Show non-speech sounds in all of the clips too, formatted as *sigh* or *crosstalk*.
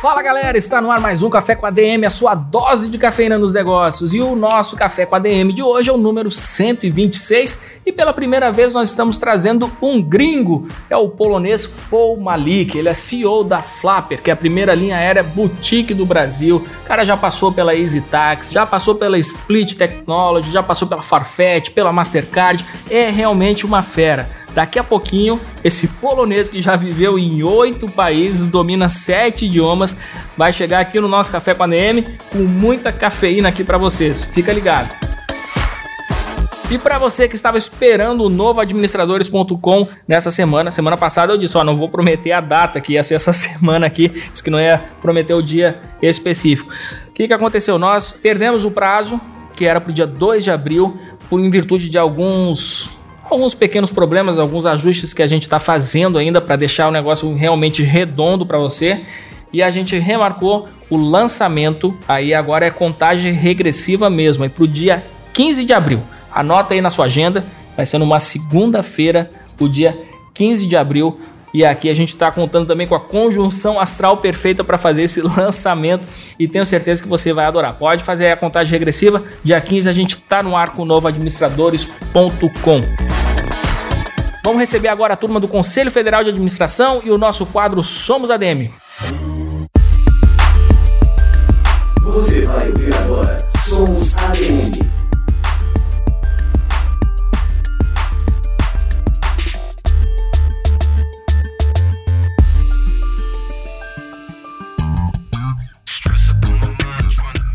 Fala galera, está no ar mais um Café com a DM, a sua dose de cafeína nos negócios. E o nosso Café com a DM de hoje é o número 126 e pela primeira vez nós estamos trazendo um gringo, é o polonês Paul Malik. Ele é CEO da Flapper, que é a primeira linha aérea boutique do Brasil. O cara já passou pela Easy Tax, já passou pela Split Technology, já passou pela Farfetch, pela Mastercard. É realmente uma fera. Daqui a pouquinho, esse polonês que já viveu em oito países, domina sete idiomas, vai chegar aqui no nosso Café com a DM com muita cafeína aqui para vocês. Fica ligado. E para você que estava esperando o novo administradores.com nessa semana, semana passada eu disse, ó, não vou prometer a data que ia ser essa *laughs* semana aqui, disse que não ia prometer o dia específico. O que, que aconteceu? Nós perdemos o prazo, que era para o dia 2 de abril, por em virtude de alguns alguns pequenos problemas, alguns ajustes que a gente está fazendo ainda para deixar o negócio realmente redondo para você. E a gente remarcou o lançamento, aí agora é contagem regressiva mesmo, é para o dia 15 de abril. Anota aí na sua agenda, vai ser numa segunda-feira, o dia 15 de abril. E aqui a gente está contando também com a conjunção astral perfeita para fazer esse *laughs* lançamento e tenho certeza que você vai adorar. Pode fazer a contagem regressiva. Dia 15 a gente está no ar com o novo administradores.com. Vamos receber agora a turma do Conselho Federal de Administração e o nosso quadro Somos ADM. Você vai ouvir agora Somos ADM.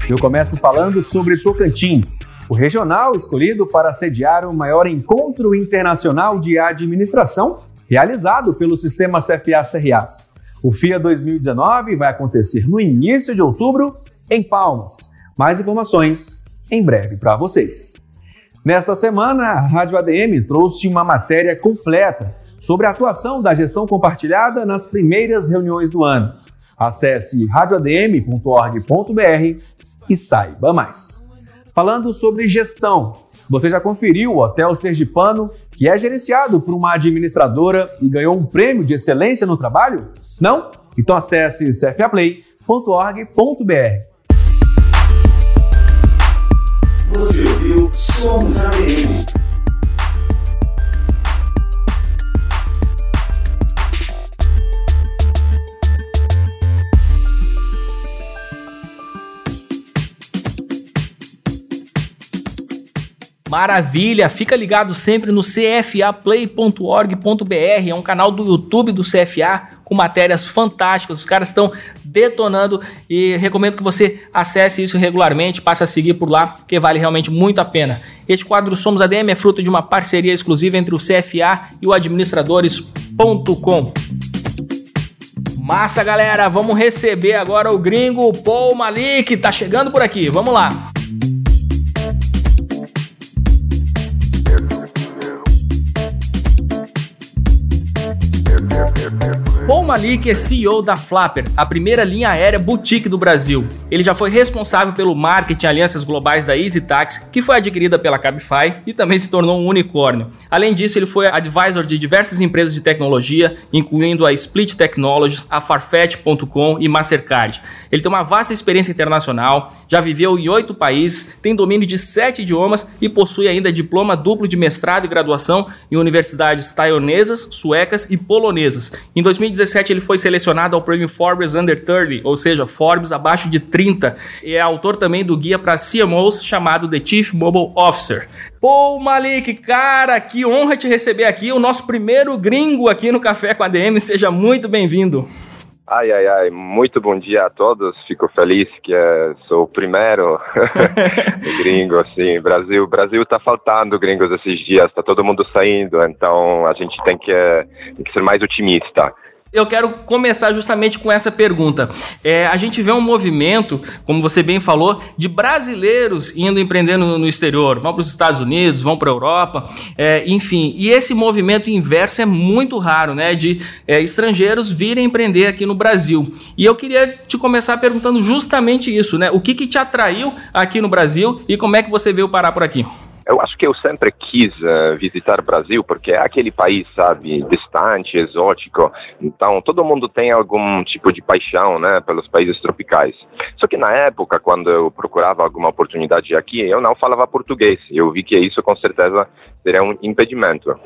Eu começo falando sobre Tocantins, o regional escolhido para sediar o maior encontro internacional de administração realizado pelo sistema CFA-CRAS. O FIA 2019 vai acontecer no início de outubro em Palmas. Mais informações em breve para vocês. Nesta semana, a Rádio ADM trouxe uma matéria completa sobre a atuação da gestão compartilhada nas primeiras reuniões do ano. Acesse radioadm.org.br e saiba mais. Falando sobre gestão, você já conferiu o Hotel Sergipano, que é gerenciado por uma administradora e ganhou um prêmio de excelência no trabalho? Não? Então acesse cfaplay.org.br. Você ouviu Somos ADM. Maravilha! Fica ligado sempre no cfaplay.org.br, é um canal do YouTube do CFA com matérias fantásticas. Os caras estão detonando e recomendo que você acesse isso regularmente, passe a seguir por lá, porque vale realmente muito a pena. Este quadro Somos ADM é fruto de uma parceria exclusiva entre o CFA e o administradores.com. Massa, galera! Vamos receber agora o gringo Paul Malik, tá chegando por aqui. Vamos lá! Malik é CEO da Flapper, a primeira linha aérea boutique do Brasil. Ele já foi responsável pelo marketing alianças globais da Easy Tax, que foi adquirida pela Cabify e também se tornou um unicórnio. Além disso, ele foi advisor de diversas empresas de tecnologia, incluindo a Split Technologies, a Farfetch.com e Mastercard. Ele tem uma vasta experiência internacional, já viveu em oito países, tem domínio de sete idiomas e possui ainda diploma duplo de mestrado e graduação em universidades taiwanesas, suecas e polonesas. Em 2017 ele foi selecionado ao prêmio Forbes Under 30, ou seja, Forbes abaixo de 30, e é autor também do guia para CMOs chamado The Chief Mobile Officer. Pô, Malik, cara, que honra te receber aqui, o nosso primeiro gringo aqui no Café com a DM, seja muito bem-vindo. Ai, ai, ai, muito bom dia a todos. Fico feliz que é, sou o primeiro *laughs* gringo, assim. Brasil, Brasil tá faltando gringos esses dias, tá todo mundo saindo, então a gente tem que, tem que ser mais otimista. Eu quero começar justamente com essa pergunta. É, a gente vê um movimento, como você bem falou, de brasileiros indo empreender no, no exterior. Vão para os Estados Unidos, vão para a Europa, é, enfim. E esse movimento inverso é muito raro, né? De é, estrangeiros virem empreender aqui no Brasil. E eu queria te começar perguntando justamente isso, né? O que, que te atraiu aqui no Brasil e como é que você veio parar por aqui? Eu acho que eu sempre quis uh, visitar o Brasil porque é aquele país, sabe, distante, exótico. Então, todo mundo tem algum tipo de paixão, né, pelos países tropicais. Só que na época, quando eu procurava alguma oportunidade aqui, eu não falava português. Eu vi que isso, com certeza, seria um impedimento.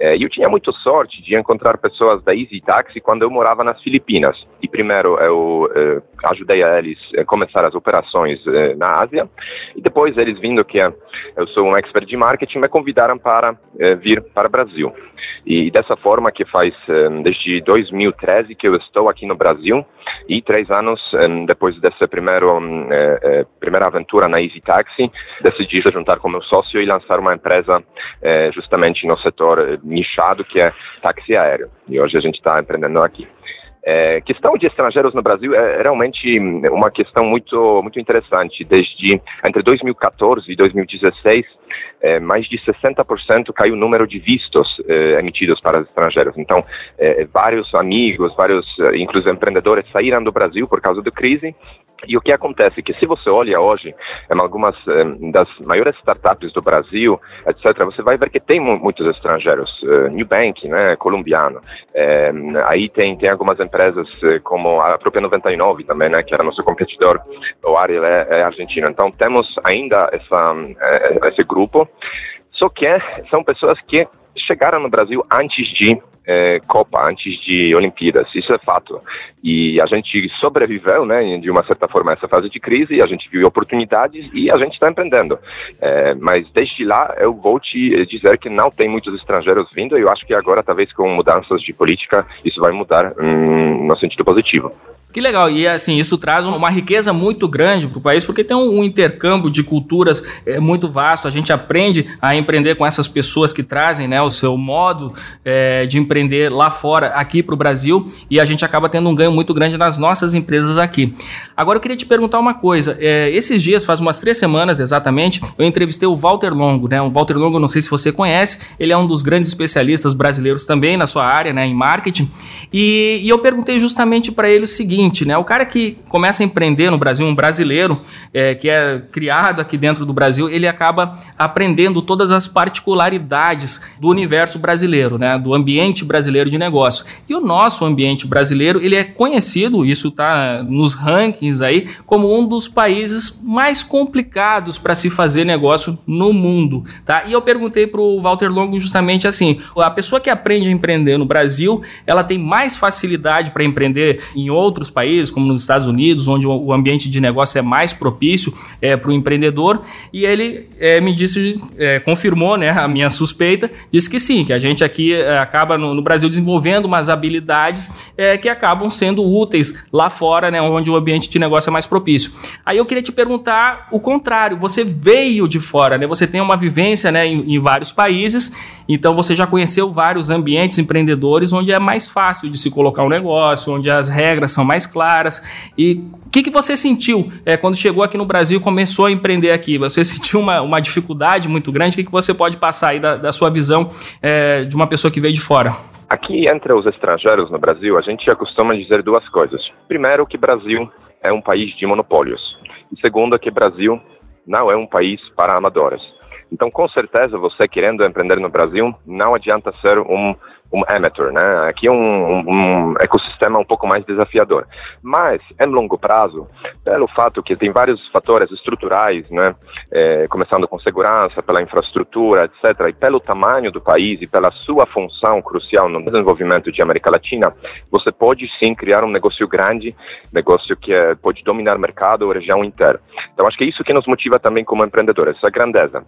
É, eu tinha muita sorte de encontrar pessoas da Easy Taxi quando eu morava nas Filipinas. E primeiro eu é, ajudei a eles a começar as operações é, na Ásia. E depois eles vindo que eu sou um expert de marketing me convidaram para é, vir para o Brasil. E dessa forma que faz um, desde 2013 que eu estou aqui no Brasil e três anos um, depois dessa primeiro, um, é, é, primeira aventura na Easy Taxi, decidi juntar com meu sócio e lançar uma empresa justamente no setor nichado que é táxi aéreo. E hoje a gente está empreendendo aqui. É, questão de estrangeiros no Brasil é realmente uma questão muito muito interessante. Desde entre 2014 e 2016, é, mais de 60% caiu o número de vistos é, emitidos para estrangeiros. Então, é, vários amigos, vários, é, inclusive empreendedores, saíram do Brasil por causa da crise e o que acontece é que se você olha hoje algumas um, das maiores startups do Brasil, etc., você vai ver que tem muitos estrangeiros. Nubank, né, colombiano. Aí tem, tem algumas empresas uh, como a própria 99 também, né, que era nosso competidor, o Ariel é, é argentino. Então temos ainda essa, uh, esse grupo, só que são pessoas que chegaram no Brasil antes de é, Copa, antes de Olimpíadas, isso é fato. E a gente sobreviveu, né, de uma certa forma, a essa fase de crise, a gente viu oportunidades e a gente está empreendendo. É, mas desde lá, eu vou te dizer que não tem muitos estrangeiros vindo e eu acho que agora, talvez com mudanças de política, isso vai mudar hum, no sentido positivo. Que legal, e assim, isso traz uma riqueza muito grande para o país, porque tem um, um intercâmbio de culturas é, muito vasto, a gente aprende a empreender com essas pessoas que trazem né, o seu modo é, de empreender lá fora, aqui para o Brasil, e a gente acaba tendo um ganho muito grande nas nossas empresas aqui. Agora eu queria te perguntar uma coisa, é, esses dias, faz umas três semanas exatamente, eu entrevistei o Walter Longo, né, o Walter Longo, não sei se você conhece, ele é um dos grandes especialistas brasileiros também na sua área, né, em marketing, e, e eu perguntei justamente para ele o seguinte, seguinte, né? O cara que começa a empreender no Brasil, um brasileiro é, que é criado aqui dentro do Brasil, ele acaba aprendendo todas as particularidades do universo brasileiro, né? Do ambiente brasileiro de negócio. E o nosso ambiente brasileiro, ele é conhecido, isso está nos rankings aí, como um dos países mais complicados para se fazer negócio no mundo, tá? E eu perguntei para o Walter Longo justamente assim, a pessoa que aprende a empreender no Brasil, ela tem mais facilidade para empreender em outros países, como nos Estados Unidos, onde o ambiente de negócio é mais propício é, para o empreendedor. E ele é, me disse, é, confirmou né, a minha suspeita, disse que sim, que a gente aqui acaba no, no, Brasil desenvolvendo umas habilidades é, que acabam sendo úteis lá fora, né, onde o ambiente de negócio é mais propício. Aí eu queria te perguntar o contrário, você veio de fora, né, você tem uma vivência né, em, em vários países, então você já conheceu vários ambientes empreendedores onde é mais fácil de se colocar um negócio, onde as regras são mais claras. E o que, que você sentiu é, quando chegou aqui no Brasil e começou a empreender aqui? Você sentiu uma, uma dificuldade muito grande? O que, que você pode passar aí da, da sua visão é, de uma pessoa que veio de fora? Aqui, entre os estrangeiros no Brasil, a gente costuma dizer duas coisas. Primeiro, que Brasil é um país de monopólios. E segundo, que Brasil não é um país para amadores. Então, com certeza, você querendo empreender no Brasil, não adianta ser um um amateur, né? Aqui é um, um, um, ecossistema um pouco mais desafiador. Mas, em longo prazo, pelo fato que tem vários fatores estruturais, né? É, começando com segurança, pela infraestrutura, etc., e pelo tamanho do país e pela sua função crucial no desenvolvimento de América Latina, você pode sim criar um negócio grande, negócio que é, pode dominar o mercado ou região inteira. Então, acho que é isso que nos motiva também como empreendedores, essa grandeza.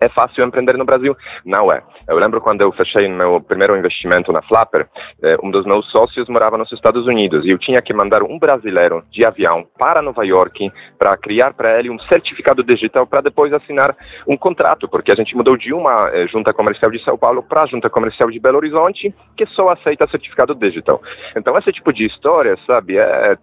É fácil empreender no Brasil? Não é. Eu lembro quando eu fechei meu primeiro investimento na Flapper, eh, um dos meus sócios morava nos Estados Unidos e eu tinha que mandar um brasileiro de avião para Nova York para criar para ele um certificado digital para depois assinar um contrato, porque a gente mudou de uma eh, junta comercial de São Paulo para a junta comercial de Belo Horizonte, que só aceita certificado digital. Então, esse tipo de história, sabe, é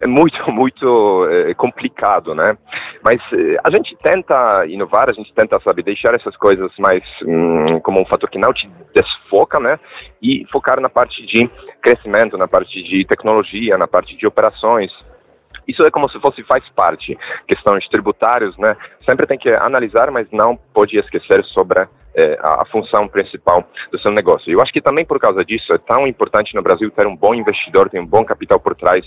é muito, *laughs* muito é, complicado, né? Mas é, a gente tenta inovar, a gente tenta, sabe, deixar essas coisas mais hum, como um fator que não te desfoca, né? E focar na parte de crescimento, na parte de tecnologia, na parte de operações. Isso é como se fosse faz parte. Questões tributários, né? Sempre tem que analisar, mas não pode esquecer sobre é, a, função principal do seu negócio. Eu acho que também por causa disso é tão importante no Brasil ter um bom investidor, ter um bom capital por trás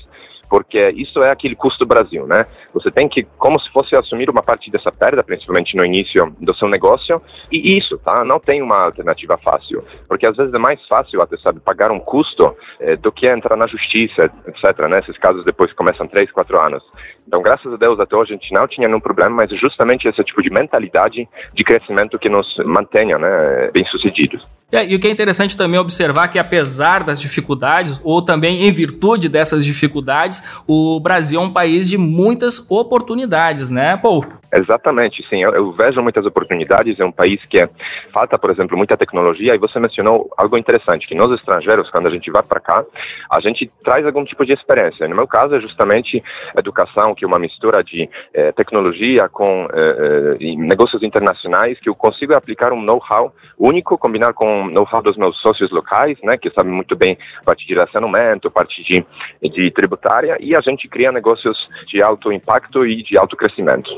porque isso é aquele custo do Brasil, né? Você tem que, como se fosse assumir uma parte dessa perda, principalmente no início do seu negócio, e isso, tá? Não tem uma alternativa fácil, porque às vezes é mais fácil até, sabe, pagar um custo eh, do que entrar na justiça, etc, né? Esses casos depois começam três, quatro anos. Então, graças a Deus, até hoje a gente não tinha nenhum problema, mas é justamente esse tipo de mentalidade de crescimento que nos mantenha, né, bem sucedidos. É, e o que é interessante também é observar que, apesar das dificuldades, ou também em virtude dessas dificuldades, o Brasil é um país de muitas oportunidades, né, Paul? Exatamente, sim. Eu, eu, vejo muitas oportunidades. É um país que é, falta, por exemplo, muita tecnologia. E você mencionou algo interessante, que nós estrangeiros, quando a gente vai para cá, a gente traz algum tipo de experiência. No meu caso, é justamente educação, que é uma mistura de eh, tecnologia com eh, eh, negócios internacionais, que eu consigo aplicar um know-how único, combinar com o know-how dos meus sócios locais, né, que sabem muito bem parte de relacionamento, parte de, de tributária, e a gente cria negócios de alto impacto e de alto crescimento.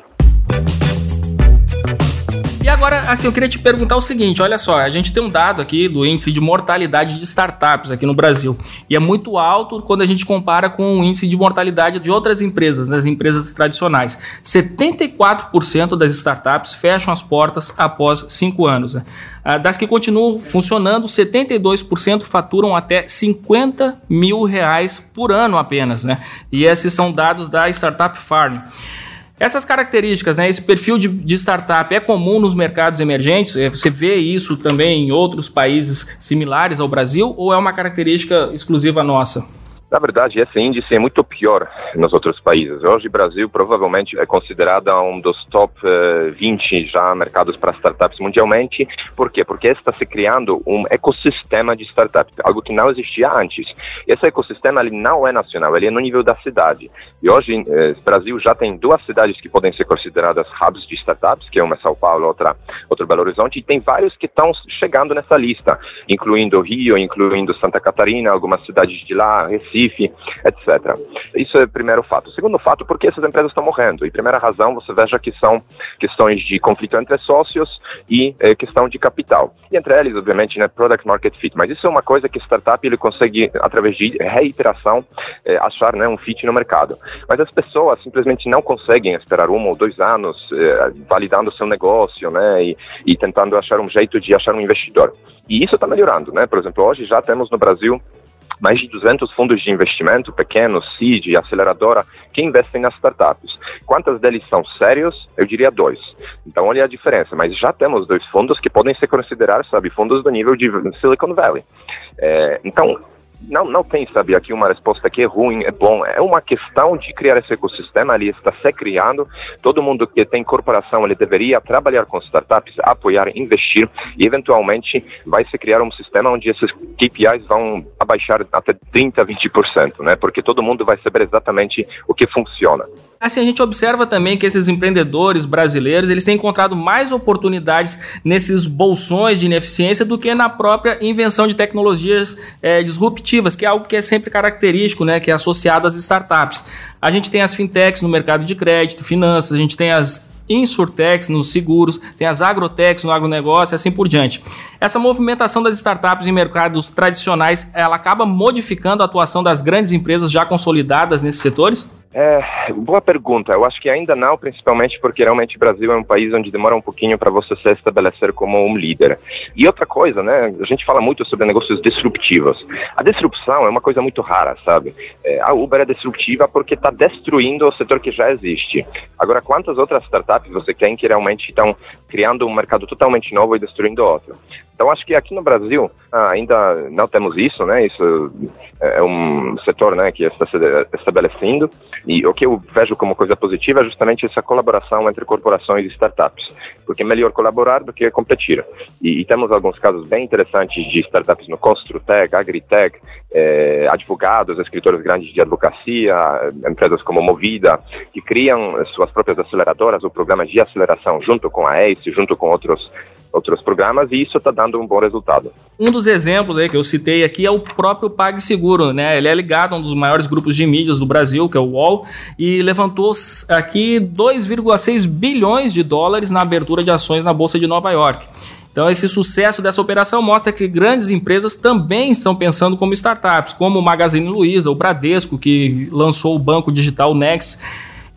Agora, assim, eu queria te perguntar o seguinte: olha só, a gente tem um dado aqui do índice de mortalidade de startups aqui no Brasil. E é muito alto quando a gente compara com o índice de mortalidade de outras empresas, das empresas tradicionais. 74% das startups fecham as portas após cinco anos. Né? Ah, das que continuam funcionando, 72% faturam até 50 mil reais por ano apenas. Né? E esses são dados da Startup Farm. Essas características, né, esse perfil de, de, startup é comum nos mercados emergentes? É, você vê isso também em outros países similares ao Brasil ou é uma característica exclusiva nossa? Na verdade, esse índice é muito pior nos outros países. Hoje, o Brasil provavelmente é considerado um dos top 20 eh, já mercados para startups mundialmente. Por quê? Porque está se criando um ecossistema de startups, algo que não existia antes. Esse ecossistema ele não é nacional, ele é no nível da cidade. E hoje, eh, o Brasil já tem duas cidades que podem ser consideradas hubs de startups, que é uma São Paulo, outra, outra Belo Horizonte, e tem vários que estão chegando nessa lista, incluindo Rio, incluindo Santa Catarina, algumas cidades de lá, Recife, Recife, etc. Isso é o primeiro fato. O segundo fato, porque essas empresas estão morrendo. E primeira razão, você veja que são questões de conflito entre sócios e é, questão de capital. E entre eles, obviamente, né, product market fit. Mas isso é uma coisa que startup ele consegue, através de reiteração, é, achar né, um fit no mercado. Mas as pessoas simplesmente não conseguem esperar um ou dois anos é, validando seu negócio, né, e, e tentando achar um jeito de achar um investidor. E isso está melhorando, né? Por exemplo, hoje já temos no Brasil mais de 200 fundos de investimento, pequenos, seed, aceleradora, que investem nas startups. Quantas deles são sérios? Eu diria dois. Então, olha a diferença. Mas já temos dois fundos que podem ser considerados, sabe, fundos do nível de Silicon Valley. É, então, não, não tem, sabe, aqui uma resposta que é ruim, é bom. É uma questão de criar esse ecossistema, ele está se criando. Todo mundo que tem corporação, ele deveria trabalhar com startups, apoiar, investir e, eventualmente, vai se criar um sistema onde esses KPIs vão abaixar até 30%, 20%, né? Porque todo mundo vai saber exatamente o que funciona. Assim, a gente observa também que esses empreendedores brasileiros, eles têm encontrado mais oportunidades nesses bolsões de ineficiência do que na própria invenção de tecnologias é, disruptivas, que é algo que é sempre característico, né, que é associado às startups. A gente tem as fintechs no mercado de crédito, finanças, a gente tem as insurtechs nos seguros, tem as agrotechs no agronegócio assim por diante. Essa movimentação das startups em mercados tradicionais, ela acaba modificando a atuação das grandes empresas já consolidadas nesses setores? É, boa pergunta. Eu acho que ainda não, principalmente porque realmente o Brasil é um país onde demora um pouquinho para você se estabelecer como um líder. E outra coisa, né? A gente fala muito sobre negócios disruptivos. A disrupção é uma coisa muito rara, sabe? É, a Uber é disruptiva porque está destruindo o setor que já existe. Agora, quantas outras startups você tem que realmente estão criando um mercado totalmente novo e destruindo outro? Então, acho que aqui no Brasil ah, ainda não temos isso, né? Isso é um setor né, que está se estabelecendo. E o que eu vejo como coisa positiva é justamente essa colaboração entre corporações e startups, porque é melhor colaborar do que competir. E, e temos alguns casos bem interessantes de startups no Construtec, Agritech, eh, advogados, escritores grandes de advocacia, empresas como Movida, que criam suas próprias aceleradoras ou programas de aceleração junto com a ACE, junto com outros outros programas e isso está dando um bom resultado. Um dos exemplos aí que eu citei aqui é o próprio PagSeguro, né? Ele é ligado a um dos maiores grupos de mídias do Brasil, que é o UOL, e levantou aqui 2,6 bilhões de dólares na abertura de ações na Bolsa de Nova York. Então, esse sucesso dessa operação mostra que grandes empresas também estão pensando como startups, como o Magazine Luiza, o Bradesco, que lançou o banco digital Next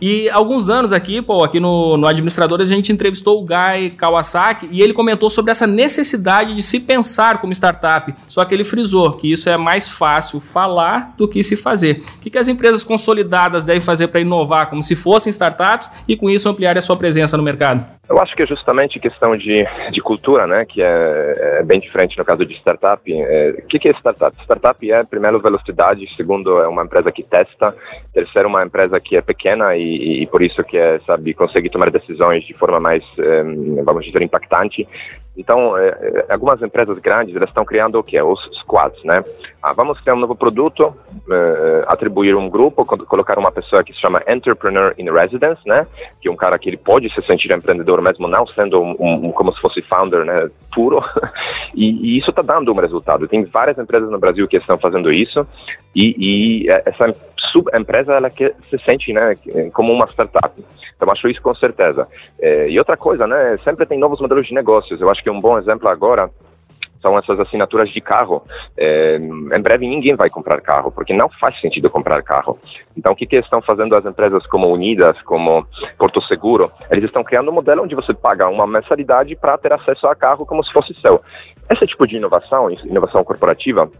e alguns anos aqui, pô, aqui no, no Administradores, a gente entrevistou o Guy Kawasaki e ele comentou sobre essa necessidade de se pensar como startup. Só que ele frisou que isso é mais fácil falar do que se fazer. O que, que as empresas consolidadas devem fazer para inovar como se fossem startups e com isso ampliar a sua presença no mercado? Eu acho que é justamente questão de, de cultura, né, que é, é bem diferente no caso de startup. É, o que, que é startup? Startup é, primeiro, velocidade, segundo, é uma empresa que testa, terceiro, uma empresa que é pequena e, e por isso que é, sabe, consegue tomar decisões de forma mais, é, vamos dizer, impactante. Então, é, é, algumas empresas grandes, elas estão criando o quê? Os squads, né? Ah, vamos criar um novo produto, é, atribuir um grupo, colocar uma pessoa que se chama Entrepreneur in Residence, né? Que é um cara que ele pode se sentir empreendedor mesmo não sendo um, um como se fosse founder, né? Puro. *laughs* e, e isso está dando um resultado. Tem várias empresas no Brasil que estão fazendo isso e, e essa subempresa, ela que se sente, né? Como uma startup. Então, acho isso com certeza. É, e outra coisa, né? Sempre tem novos modelos de negócios. Eu acho que um bom exemplo agora são essas assinaturas de carro. É, em breve ninguém vai comprar carro, porque não faz sentido comprar carro. Então, o que, que estão fazendo as empresas como Unidas, como Porto Seguro? Eles estão criando um modelo onde você paga uma mensalidade para ter acesso a carro como se fosse seu. Esse tipo de inovação, inovação corporativa,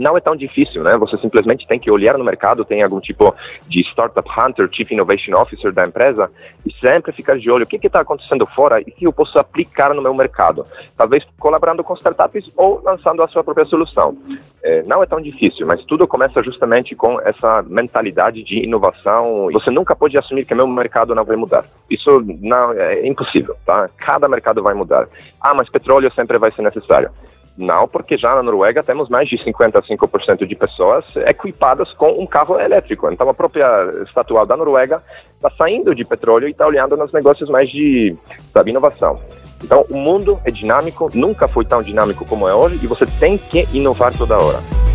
não é tão difícil, né? Você simplesmente tem que olhar no mercado, tem algum tipo de Startup Hunter, Chief Innovation Officer da empresa e sempre ficar de olho o que está acontecendo fora e que eu posso aplicar no meu mercado. Talvez colaborando com startups ou lançando a sua própria solução. É, não é tão difícil, mas tudo começa justamente com essa mentalidade de inovação. Você nunca pode assumir que meu mercado não vai mudar. Isso não é impossível, tá? Cada mercado vai mudar. Ah, mas petróleo sempre vai ser necessário. Não, porque já na Noruega temos mais de 55% de pessoas equipadas com um carro elétrico. Então a própria estatual da Noruega está saindo de petróleo e está olhando nos negócios mais de sabe, inovação. Então o mundo é dinâmico, nunca foi tão dinâmico como é hoje e você tem que inovar toda hora.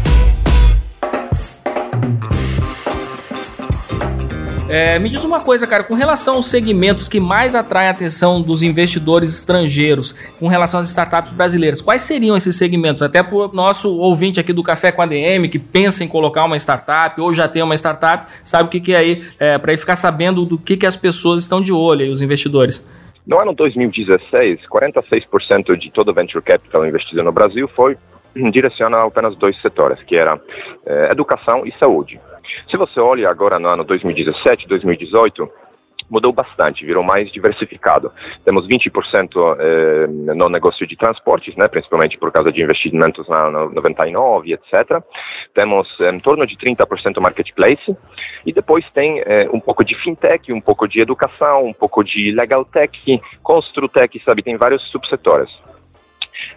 É, me diz uma coisa, cara, com relação aos segmentos que mais atraem a atenção dos investidores estrangeiros, com relação às startups brasileiras, quais seriam esses segmentos? Até para o nosso ouvinte aqui do Café com a DM, que pensa em colocar uma startup ou já tem uma startup, sabe o que, que é aí, é, para ele ficar sabendo do que, que as pessoas estão de olho aí, os investidores. No ano 2016, 46% de todo venture capital investido no Brasil foi *clears throat* direcionado a apenas dois setores, que era eh, educação e saúde. Se você olha agora no ano 2017, 2018, mudou bastante, virou mais diversificado. Temos 20% eh, no negócio de transportes, né, principalmente por causa de investimentos na 99, etc. Temos eh, em torno de 30% marketplace e depois tem eh, um pouco de fintech, um pouco de educação, um pouco de legal tech, construtech, sabe, tem vários subsetores.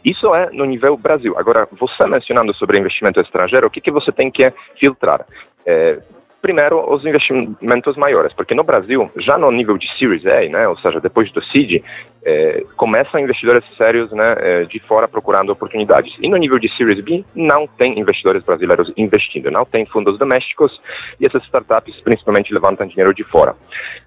Isso é no nível Brasil. Agora, você mencionando sobre investimento estrangeiro, o que, que você tem que filtrar? É, primeiro, os investimentos maiores, porque no Brasil, já no nível de Series A, né, ou seja, depois do seed, é, começam investidores sérios né, é, de fora procurando oportunidades. E no nível de Series B, não tem investidores brasileiros investindo, não tem fundos domésticos e essas startups principalmente levantam dinheiro de fora.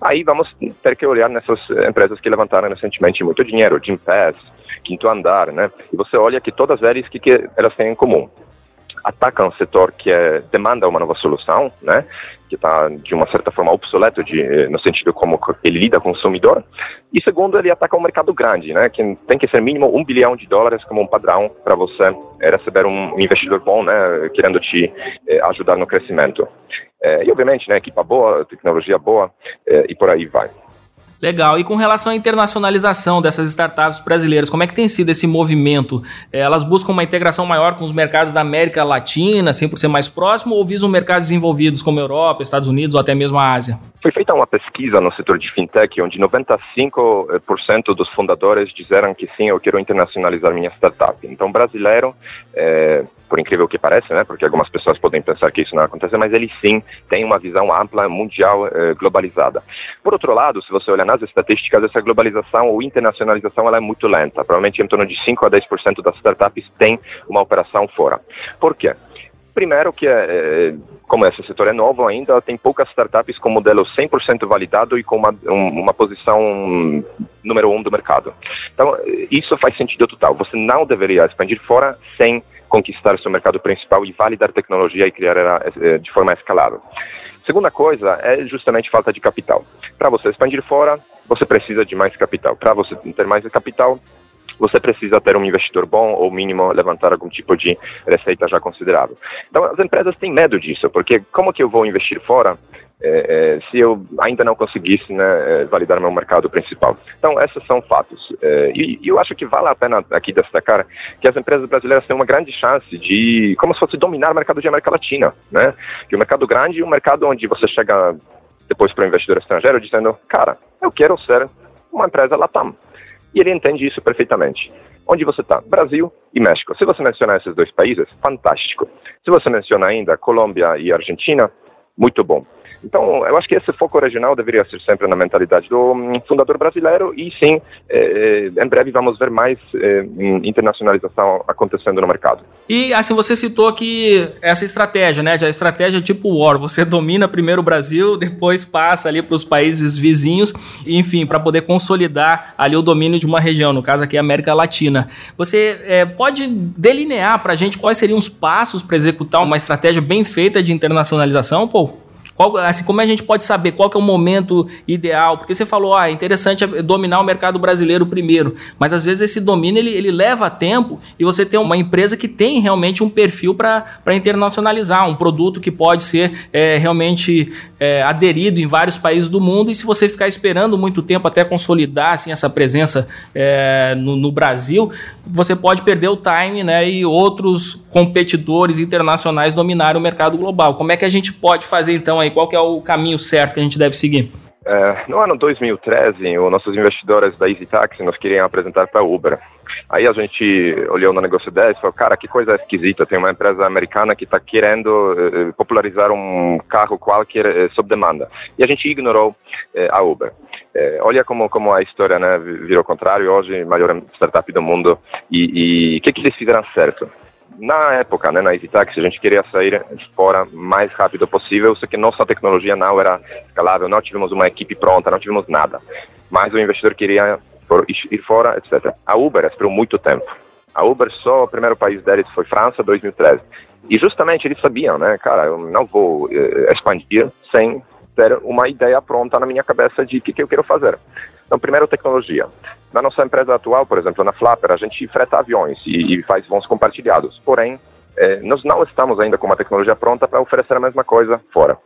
Aí vamos ter que olhar nessas empresas que levantaram recentemente muito dinheiro, Jim Pass, Quinto Andar, né? E você olha que todas elas, que, que elas têm em comum? Ataca um setor que é, demanda uma nova solução, né? que está de uma certa forma obsoleto de, eh, no sentido como ele lida com o consumidor. E segundo, ele ataca um mercado grande, né, que tem que ser mínimo um bilhão de dólares como um padrão para você eh, receber um investidor bom, né, querendo te eh, ajudar no crescimento. e obviamente, né, equipa boa, tecnologia boa e por aí vai. Legal. E com relação à internacionalização dessas startups brasileiras, como é que tem sido esse movimento? É, elas buscam uma integração maior com os mercados da América Latina, assim, por ser mais próximo, ou visam mercados desenvolvidos como Europa, Estados Unidos ou até mesmo a Ásia? Feita uma pesquisa no setor de fintech, onde 95% dos fundadores disseram que sim, eu quero internacionalizar minha startup. Então, brasileiro, é, por incrível que pareça, né, porque algumas pessoas podem pensar que isso não acontece, mas ele sim tem uma visão ampla, mundial, é, globalizada. Por outro lado, se você olhar nas estatísticas, essa globalização ou internacionalização ela é muito lenta. Provavelmente em torno de 5 a 10% das startups tem uma operação fora. Por quê? Primeiro que, é, é, como esse setor é novo ainda, tem poucas startups com modelo 100% validado e com uma, uma posição número um do mercado. Então, isso faz sentido total. Você não deveria expandir fora sem conquistar seu mercado principal e validar tecnologia e criar ela é, de forma escalável. Segunda coisa é justamente falta de capital. Para você expandir fora, você precisa de mais capital. Para você ter mais capital, você precisa ter um investidor bom ou mínimo levantar algum tipo de receita já considerável. Então as empresas têm medo disso, porque como que eu vou investir fora é, é, se eu ainda não conseguisse né, é, validar meu mercado principal. Então, esses são fatos. E, e, eu acho que vale a pena aqui destacar que as empresas brasileiras têm uma grande chance de, como se fosse dominar o mercado de América Latina, né? Que o mercado grande é um mercado onde você chega depois para o investidor estrangeiro dizendo, cara, eu quero ser uma empresa Latam. E ele entende isso perfeitamente. Onde você está? Brasil e México. Se você mencionar esses dois países, fantástico. Se você menciona ainda Colômbia e Argentina, muito bom. Então, eu acho que esse foco regional deveria ser sempre na mentalidade do hum, fundador brasileiro e sim, eh, em breve vamos ver mais eh, internacionalização acontecendo no mercado. E assim, você citou aqui essa estratégia, né? A estratégia tipo War, você domina primeiro o Brasil, *laughs* depois passa ali para os países vizinhos, enfim, para poder consolidar ali o domínio de uma região, no caso aqui a América Latina. Você eh, pode delinear para a gente quais seriam os passos para executar uma estratégia bem feita de internacionalização, Paul? Qual, assim, como a gente pode saber qual é o momento ideal? Porque você falou, ah, é interessante dominar o mercado brasileiro primeiro, mas às vezes esse domínio ele, ele leva tempo e você tem uma empresa que tem realmente um perfil para internacionalizar, um produto que pode ser é, realmente é, aderido em vários países do mundo e se você ficar esperando muito tempo até consolidar assim, essa presença é, no, no Brasil, você pode perder o time né, e outros competidores internacionais dominarem o mercado global. Como é que a gente pode fazer então aí? Qual que é o caminho certo que a gente deve seguir? É, no ano 2013, os nossos investidores da Easy Taxi nos queriam apresentar para a Uber. Aí a gente olhou no negócio deles e falou, cara, que coisa esquisita, tem uma empresa americana que está querendo eh, popularizar um carro qualquer eh, sob demanda. E a gente ignorou eh, a Uber. Eh, olha como, como a história né, virou contrário, hoje maior startup do mundo. E o que, que eles fizeram certo? Na época, né, na EasyTaxi, a gente queria sair fora mais rápido possível, só que nossa tecnologia não era escalável, não tivemos uma equipe pronta, não tivemos nada. Mas o investidor queria ir fora, etc. A Uber esperou muito tempo. A Uber só, o primeiro país deles foi França, 2013. E justamente eles sabiam, né, cara, eu não vou eh, expandir sem ter uma ideia pronta na minha cabeça de o que, que eu quero fazer. Então, primeiro, tecnologia. Na nossa empresa atual, por exemplo, na Flapper, a gente freta aviões e, e faz voos compartilhados. Porém, eh, nós não estamos ainda com uma tecnologia pronta para oferecer a mesma coisa fora.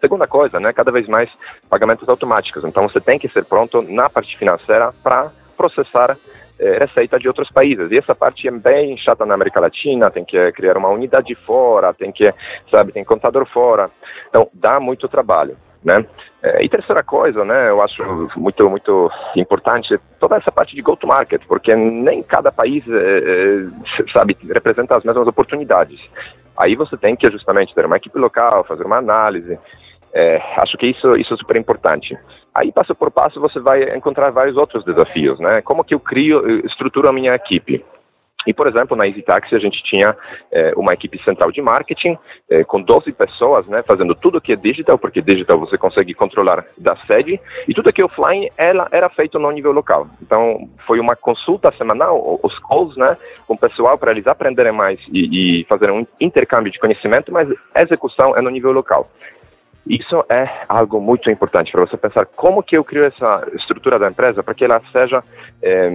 Segunda coisa, né, cada vez mais pagamentos automáticos. Então, você tem que ser pronto na parte financeira para processar eh, receita de outros países. E essa parte é bem chata na América Latina, tem que criar uma unidade fora, tem que, sabe, tem contador fora. Então, dá muito trabalho. Né? É, e terceira coisa, né, eu acho muito muito importante toda essa parte de go-to-market, porque nem cada país é, é, sabe representa as mesmas oportunidades. Aí você tem que justamente ter uma equipe local, fazer uma análise. É, acho que isso isso é super importante. Aí passo por passo você vai encontrar vários outros desafios, né? Como que eu crio, estruturo a minha equipe? E, por exemplo, na Easy Taxi a gente tinha é, uma equipe central de marketing é, com 12 pessoas, né, fazendo tudo que é digital, porque digital você consegue controlar da sede, e tudo que é offline ela era feito no nível local. Então, foi uma consulta semanal, os calls, né, com o pessoal para eles aprenderem mais e, e fazerem um intercâmbio de conhecimento, mas a execução é no nível local. Isso é algo muito importante para você pensar como que eu crio essa estrutura da empresa para que ela seja é,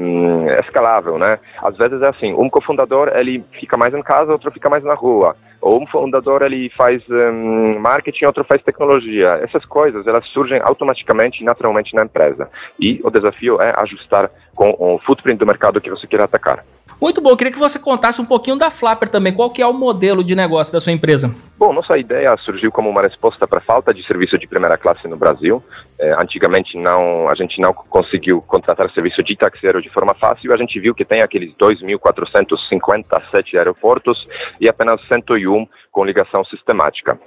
escalável, né? Às vezes é assim, um cofundador ele fica mais em casa, outro fica mais na rua. Ou um fundador ele faz um, marketing, outro faz tecnologia. Essas coisas elas surgem automaticamente e naturalmente na empresa. E o desafio é ajustar com o footprint do mercado que você quer atacar. Muito bom, eu queria que você contasse um pouquinho da Flapper também. Qual que é o modelo de negócio da sua empresa? Bom, nossa ideia surgiu como uma resposta para a falta de serviço de primeira classe no Brasil. É, antigamente não, a gente não conseguiu contratar serviço de taxeiro de forma fácil. A gente viu que tem aqueles 2.457 aeroportos e apenas 101 com ligação sistemática.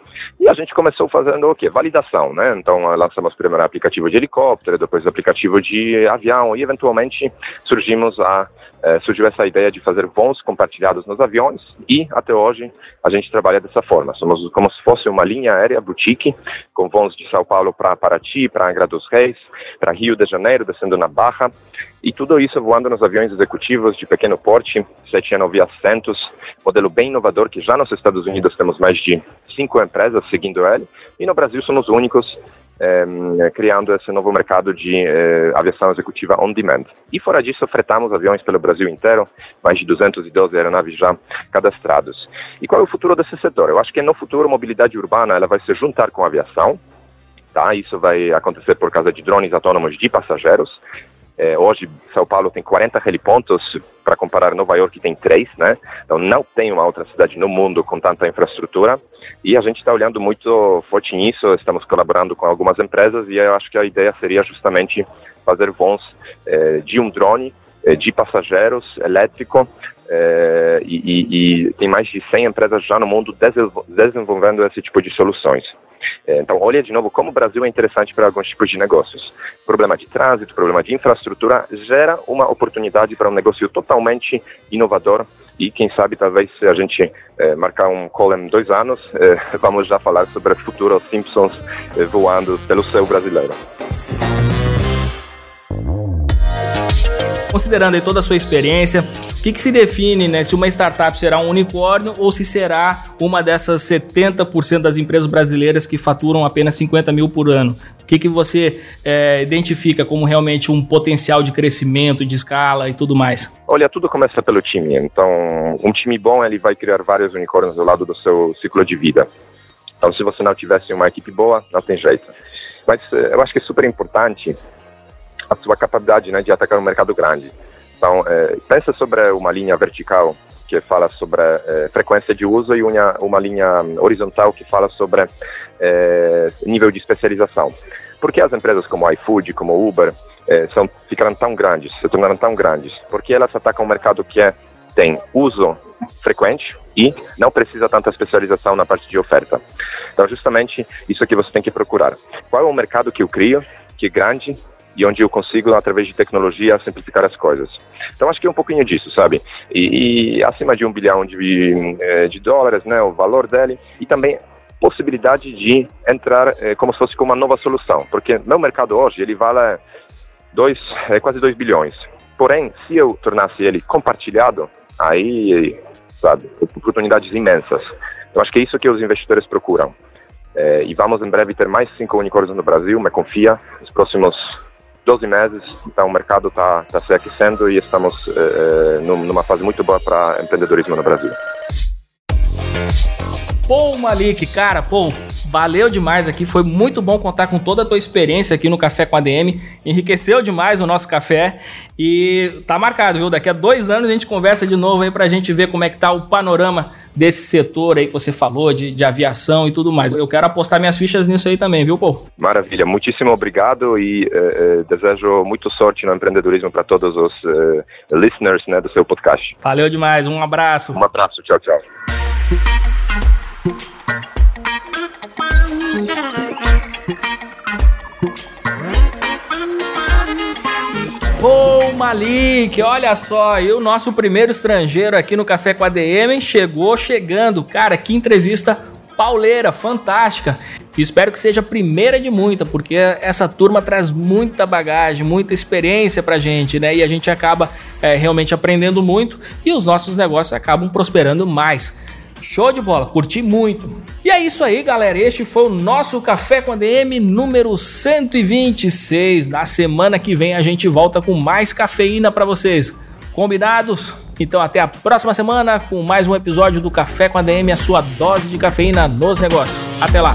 E a gente começou fazendo o quê? Validação, né? Então lançamos primeiro aplicativo de helicóptero, depois aplicativo de avião e eventualmente surgimos a é, surgiu essa ideia de fazer voos compartilhados nos aviões e até hoje a gente trabalha dessa forma. Somos como se fosse uma linha aérea boutique com voos de São Paulo para Paraty, para Angra dos Reis, para Rio de Janeiro, descendo na Barra e tudo isso voando nos aviões executivos de pequeno porte, 709 assentos, modelo bem inovador que já nos Estados Unidos temos mais de cinco empresas seguindo ele e no Brasil somos únicos é, criando esse novo mercado de é, aviação executiva on demand. E fora disso, fretamos aviões pelo Brasil inteiro, mais de 212 aeronaves já cadastrados. E qual é o futuro desse setor? Eu acho que no futuro a mobilidade urbana ela vai se juntar com a aviação, tá? Isso vai acontecer por causa de drones autônomos de passageiros. É, hoje, São Paulo tem 40 helipontos, para comparar Nova York tem três, né? Então não tem uma outra cidade no mundo com tanta infraestrutura. E a gente está olhando muito forte nisso, estamos colaborando com algumas empresas e eu acho que a ideia seria justamente fazer voos é, de um drone, é, de passageiros, elétrico, é, e, e, e, tem mais de 100 empresas já no mundo desenvolvendo esse tipo de soluções. É, então, olha de novo como o Brasil é interessante para alguns tipos de negócios. Problema de trânsito, problema de infraestrutura, gera uma oportunidade para um negócio totalmente inovador e quem sabe talvez se a gente é, marcar um call em dois anos, é, *laughs* vamos já falar sobre o futuro Simpsons voando pelo céu brasileiro. Considerando toda a sua experiência, o que, que se define né, se uma startup será um unicórnio ou se será uma dessas 70% das empresas brasileiras que faturam apenas 50 mil por ano? O que, que você é, identifica como realmente um potencial de crescimento, de escala e tudo mais? Olha, tudo começa pelo time. Então, um time bom ele vai criar vários unicórnios ao lado do seu ciclo de vida. Então, se você não tivesse uma equipe boa, não tem jeito. Mas eh, eu acho que é super importante a sua capacidade né, de atacar um mercado grande. Então, é, pensa sobre uma linha vertical que fala sobre é, frequência de uso e uma, uma linha horizontal que fala sobre é, nível de especialização. Por que as empresas como iFood, como Uber, é, são, ficaram tão grandes, se tornaram tão grandes? Porque elas atacam um mercado que é, tem uso frequente e não precisa tanta especialização na parte de oferta. Então, justamente isso que você tem que procurar. Qual é o mercado que eu crio, que é grande, e onde eu consigo, através de tecnologia, simplificar as coisas. Então, acho que é um pouquinho disso, sabe? E, e acima de um bilhão de, eh, de dólares, né, o valor dele, e também possibilidade de entrar eh, como se fosse com uma nova solução, porque meu mercado hoje, ele vale dois, é, quase 2 bilhões. Porém, se eu tornasse ele compartilhado, aí, sabe, oportunidades imensas. Eu acho que é isso que os investidores procuram. É, e vamos em breve ter mais cinco unicórnios no Brasil, me confia, nos próximos 12 meses, então o mercado está tá se aquecendo e estamos eh, numa fase muito boa para empreendedorismo no Brasil. Paul Malik, cara, Paul, valeu demais aqui. Foi muito bom contar com toda a tua experiência aqui no Café com a DM. Enriqueceu demais o nosso café. E tá marcado, viu? Daqui a dois anos a gente conversa de novo aí pra gente ver como é que tá o panorama desse setor aí que você falou, de, de aviação e tudo mais. Eu quero apostar minhas fichas nisso aí também, viu, Paul? Maravilha, muitíssimo obrigado e uh, uh, desejo muito sorte no empreendedorismo para todos os uh, listeners né, do seu podcast. Valeu demais, um abraço. Um abraço, tchau, tchau. Malik, olha só, e o nosso primeiro estrangeiro aqui no Café com a DM chegou chegando. Cara, que entrevista pauleira, fantástica. espero que seja a primeira de muita, porque essa turma traz muita bagagem, muita experiência pra gente, né? E a gente acaba é, realmente aprendendo muito e os nossos negócios acabam prosperando mais. Show de bola, curti muito. E é isso aí, galera. Este foi o nosso Café com a DM número 126. Na semana que vem a gente volta com mais cafeína para vocês. Combinados? Então até a próxima semana com mais um episódio do Café com a DM, a sua dose de cafeína nos negócios. Até lá.